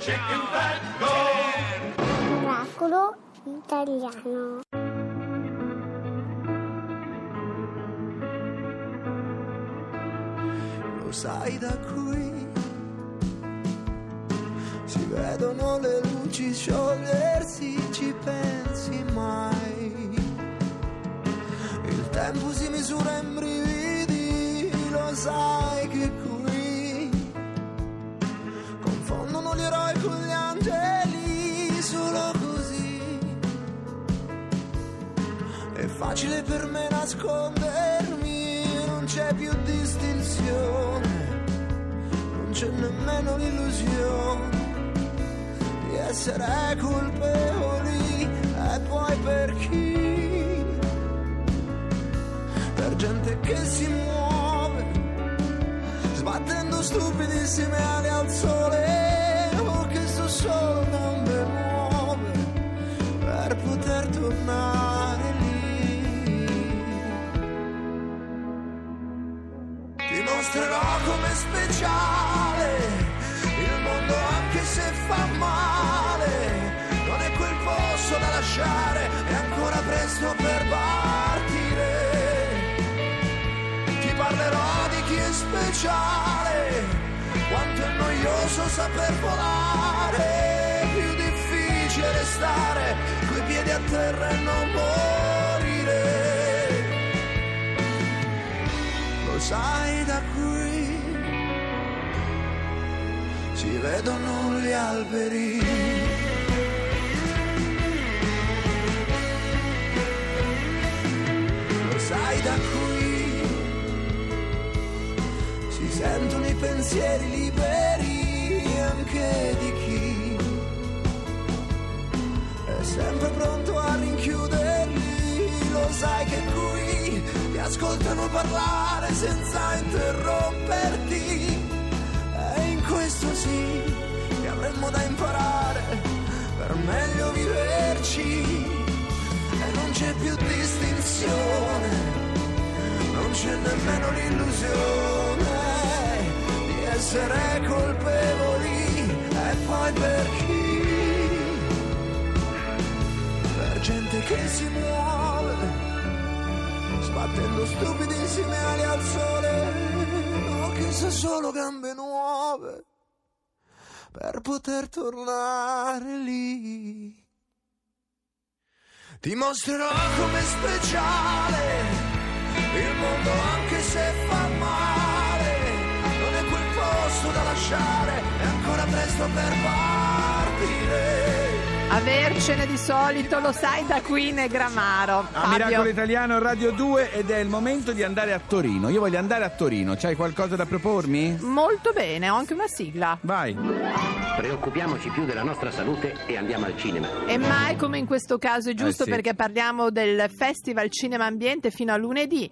chicken fat, go! Oracolo italiano. Lo sai da qui si vedono le luci sciogliersi, ci pensi mai? Il tempo si misura in brividi, lo sai che facile per me nascondermi, non c'è più distinzione, non c'è nemmeno l'illusione di essere colpevoli e poi per chi? Per gente che si muove, sbattendo stupidissime ali al sole, o che so solo gambe nuove per poter tornare Dimostrerò come speciale il mondo anche se fa male. Non è quel posto da lasciare, è ancora presto per partire. Ti parlerò di chi è speciale, quanto è noioso saper volare. Più difficile restare coi piedi a terra e non morire. Sai da qui si vedono gli alberi. Lo sai da qui si sentono i pensieri liberi anche di chi è sempre pronto a rinchiuderli. Lo sai che qui ascoltano parlare senza interromperti. E in questo sì che avremmo da imparare per meglio viverci. E non c'è più distinzione, non c'è nemmeno l'illusione di essere colpevoli. E poi per chi? Per gente che si muove, sbattendo stupidissime ali al sole, o che sa solo gambe nuove per poter tornare lì. Ti mostrerò come speciale il mondo anche se fa male. Non è quel posto da lasciare, è ancora presto per partire. Avercene di solito, lo sai, da qui ne Gramaro. A Miracolo Italiano Radio 2 ed è il momento di andare a Torino. Io voglio andare a Torino. C'hai qualcosa da propormi? Molto bene, ho anche una sigla. Vai. Preoccupiamoci più della nostra salute e andiamo al cinema. E mai come in questo caso è giusto Eh sì. perché parliamo del Festival Cinema Ambiente fino a lunedì.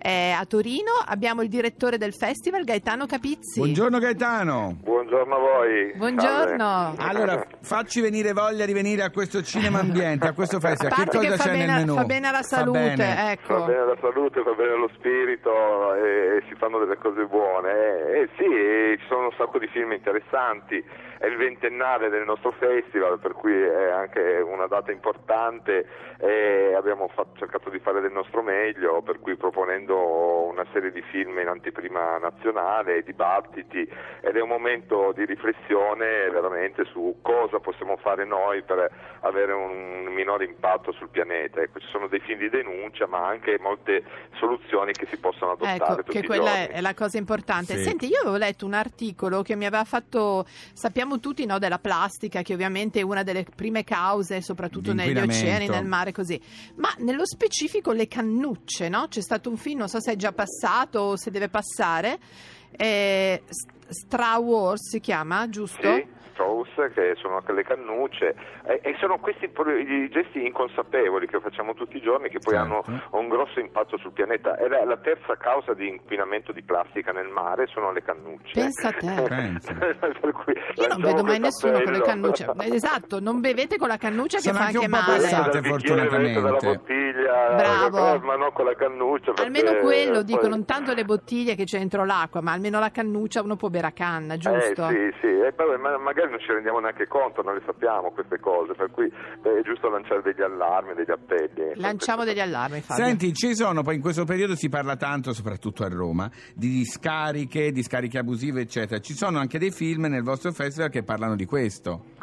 Eh, a Torino abbiamo il direttore del festival Gaetano Capizzi. Buongiorno Gaetano. Buongiorno a voi. Buongiorno. Allora, facci venire voglia di venire a questo cinema ambiente, a questo festival. Che che cosa fa c'è bene- nel menù? fa bene alla Fa salute, bene. ecco. Va bene la salute, va bene lo spirito e, e si fanno delle cose buone. Eh, eh sì, e ci sono un sacco di film interessanti. È il ventennale del nostro festival, per cui è anche una data importante e abbiamo fatto- cercato di fare del nostro meglio, per cui proponendo una serie di film in anteprima nazionale, dibattiti ed è un momento di riflessione veramente su cosa possiamo fare noi per avere un minore impatto sul pianeta. Ecco, ci sono dei film di denuncia, ma anche molte soluzioni che si possono adottare Ecco, tutti che quella è la cosa importante. Sì. Senti, io avevo letto un articolo che mi aveva fatto, sappiamo tutti no, della plastica, che ovviamente è una delle prime cause, soprattutto negli oceani, nel mare, così. Ma nello specifico le cannucce, no? C'è stato un film, non so se è già passato o se deve passare, eh, Stra Wars si chiama, giusto? Sì, che sono anche le cannucce, e, e sono questi gesti inconsapevoli che facciamo tutti i giorni che poi Certo. hanno un grosso impatto sul pianeta. E la, la terza causa di inquinamento di plastica nel mare sono le cannucce. Pensa a te. Pensa. Per cui Io non vedo mai nessuno con le cannucce. Esatto, non bevete con la cannuccia che Sono fa anche anche un po' male. passate, fortunatamente. Bottiglia, Bravo. eh, ma non con la cannuccia. perché Almeno quello, dico, poi- non tanto le bottiglie che c'è dentro l'acqua, ma almeno la cannuccia uno può bere a canna, giusto? Eh sì, sì, e poi ma- magari non ci rendiamo neanche conto, non le sappiamo queste cose, per cui beh, è giusto lanciare degli allarmi, degli appelli. Lanciamo degli allarmi, Fabio. Senti, ci sono, poi in questo periodo si parla tanto, soprattutto a Roma, di discariche, discariche abusive, eccetera. Ci sono anche dei film nel vostro festival che parlano di questo.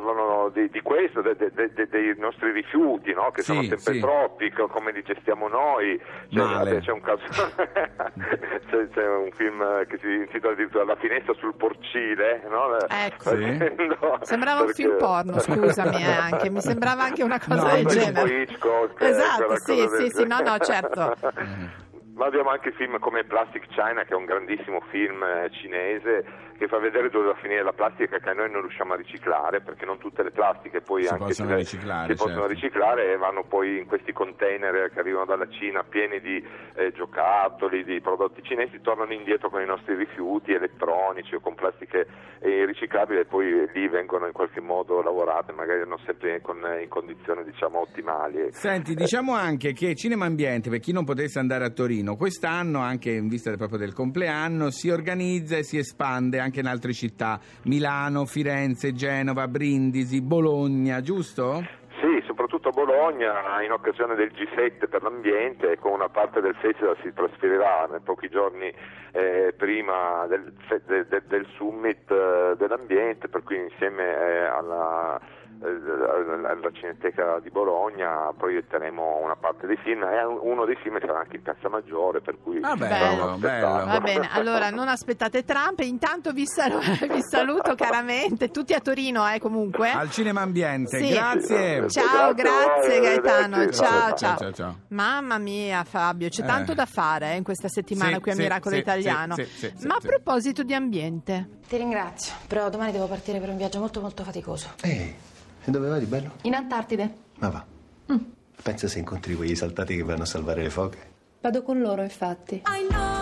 Parlano di, di questo, de- de- de- dei nostri rifiuti, no? che Sì, sono sempre sì. troppi, co- come li gestiamo noi. Cioè, vabbè, c'è, un caso, c'è, c'è un film che si intitola addirittura La finestra sul porcile, no? Ecco. Sì. Sembrava un perché- film porno, scusami, eh, anche. Mi sembrava anche una cosa No, del genere. Hitchcock, Esatto, sì, sì, del sì, no, no, certo. Ma abbiamo anche film come Plastic China, che è un grandissimo film eh, cinese che fa vedere dove va a finire la plastica che noi non riusciamo a riciclare, perché non tutte le plastiche poi Si anche possono se- riciclare, si possono certo. riciclare e vanno poi in questi container che arrivano dalla Cina pieni di eh, giocattoli, di prodotti cinesi, tornano indietro con i nostri rifiuti elettronici o con plastiche eh, riciclabili e poi lì vengono in qualche modo lavorate, magari non sempre con- in condizioni diciamo ottimali. Senti, diciamo anche che Cinema Ambiente, per chi non potesse andare a Torino, quest'anno, anche in vista proprio del compleanno, si organizza e si espande anche in altre città, Milano, Firenze, Genova, Brindisi, Bologna, giusto? Sì, soprattutto a Bologna in occasione del G7 per l'ambiente con una parte del festival si trasferirà nei pochi giorni eh, prima del, fe- de- de- del summit eh, dell'ambiente, per cui insieme eh, alla, alla Cineteca di Bologna proietteremo una parte dei film e un- uno dei film sarà anche in Piazza Maggiore, per cui Ah, bello, bello. Va bene, allora non aspettate Trump. Intanto vi, sal- vi saluto caramente, tutti a Torino, eh, comunque. Al Cinema Ambiente, Sì. grazie. Ciao, Grazie Gaetano. Ciao, Ciao, ciao. ciao, ciao. Mamma mia, Fabio, c'è Eh. tanto da fare eh, in questa settimana Sì, qui a sì, Miracolo sì, Italiano. sì, sì, sì, Ma a proposito di ambiente, Ti ringrazio, però domani devo partire per un viaggio molto molto faticoso. Ehi, e dove vai di bello? In Antartide. Ma va. Pensa se incontri quegli saltati che vanno a salvare le foche. Vado con loro, infatti. I know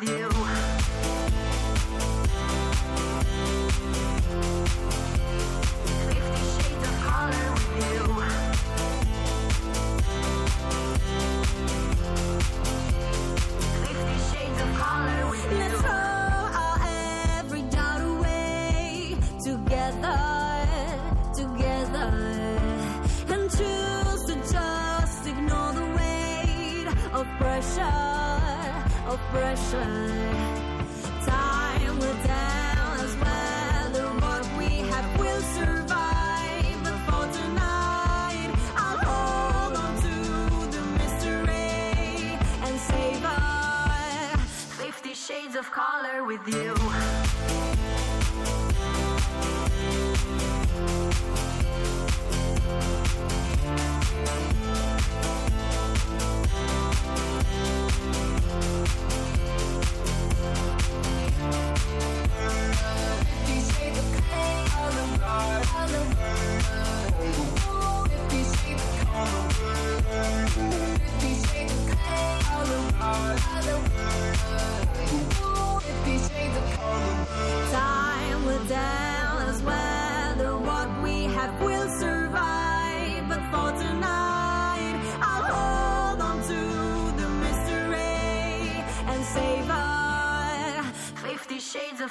with you.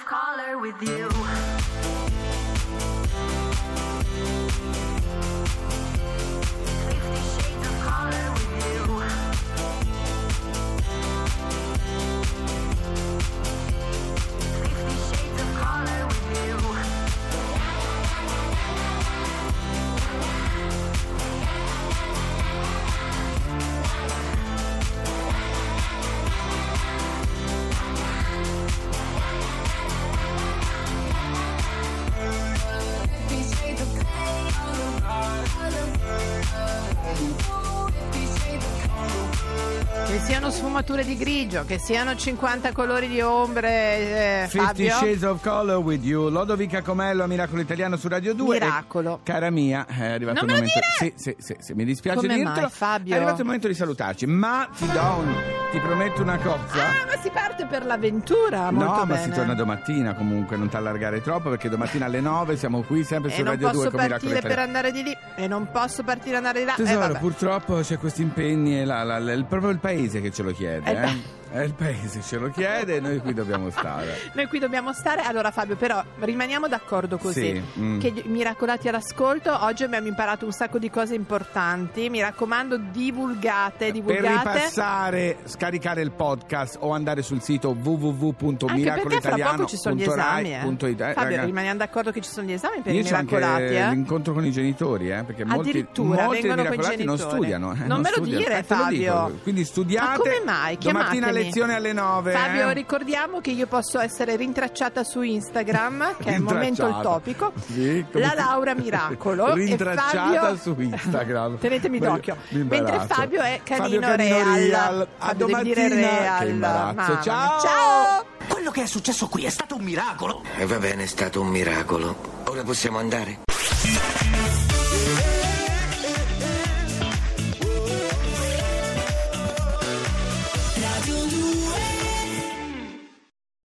Color with you. Sfumature di grigio, che siano 50 colori di ombre, eh, Fifty Fabio. Shades of Color with You, Lodovica Comello, Miracolo Italiano su Radio 2. Miracolo. E, cara mia, è arrivato Non il momento. Sì, sì, sì, sì, mi dispiace Come dirtelo. mai, Fabio? È arrivato il momento di salutarci, ma ti do un. ti prometto una cosa. Ah, ma si parte per l'avventura, molto no, ma bene. si torna domattina comunque, non ti allargare troppo perché domattina alle 9 siamo qui sempre su non Radio 2 posso con Miracolo partire per Italiano. andare di lì e non posso partire andare di là. Eh, Tesoro, vabbè. purtroppo c'è questi impegni e la- la- la- il- proprio il paese che ce lo chiede. Eh, eh. È il paese ce lo chiede e noi qui dobbiamo stare. Noi qui dobbiamo stare. Allora, Fabio, però rimaniamo d'accordo così. Sì, mm. Che miracolati all'ascolto. Oggi abbiamo imparato un sacco di cose importanti. Mi raccomando, divulgate, Per divulgate. ripassare, scaricare il podcast o andare sul sito esami. Eh. Eh, Fabio, raga, rimaniamo d'accordo che ci sono gli esami per Io i c'ho anche miracolati, eh? l'incontro con i genitori, eh, perché molti, molti miracolati non studiano. eh, Non me lo studiano. dire, Eh, te lo. Fabio. Quindi studiate. Ma come mai? Domattina Chiamatemi. Lezione alle 9. Fabio, eh. ricordiamo che io posso essere rintracciata su Instagram, che è al momento il topico. Sì, come la ti- Laura Miracolo. Rintracciata Fabio... su Instagram. Tenetemi d'occhio. mi Mentre. Fabio è Fabio Canino, Canino Real. Real. A domattina. Real. Che imbarazzo. Ciao. Ciao. Quello che è successo qui è stato un miracolo. E va bene, è stato un miracolo. Ora possiamo andare?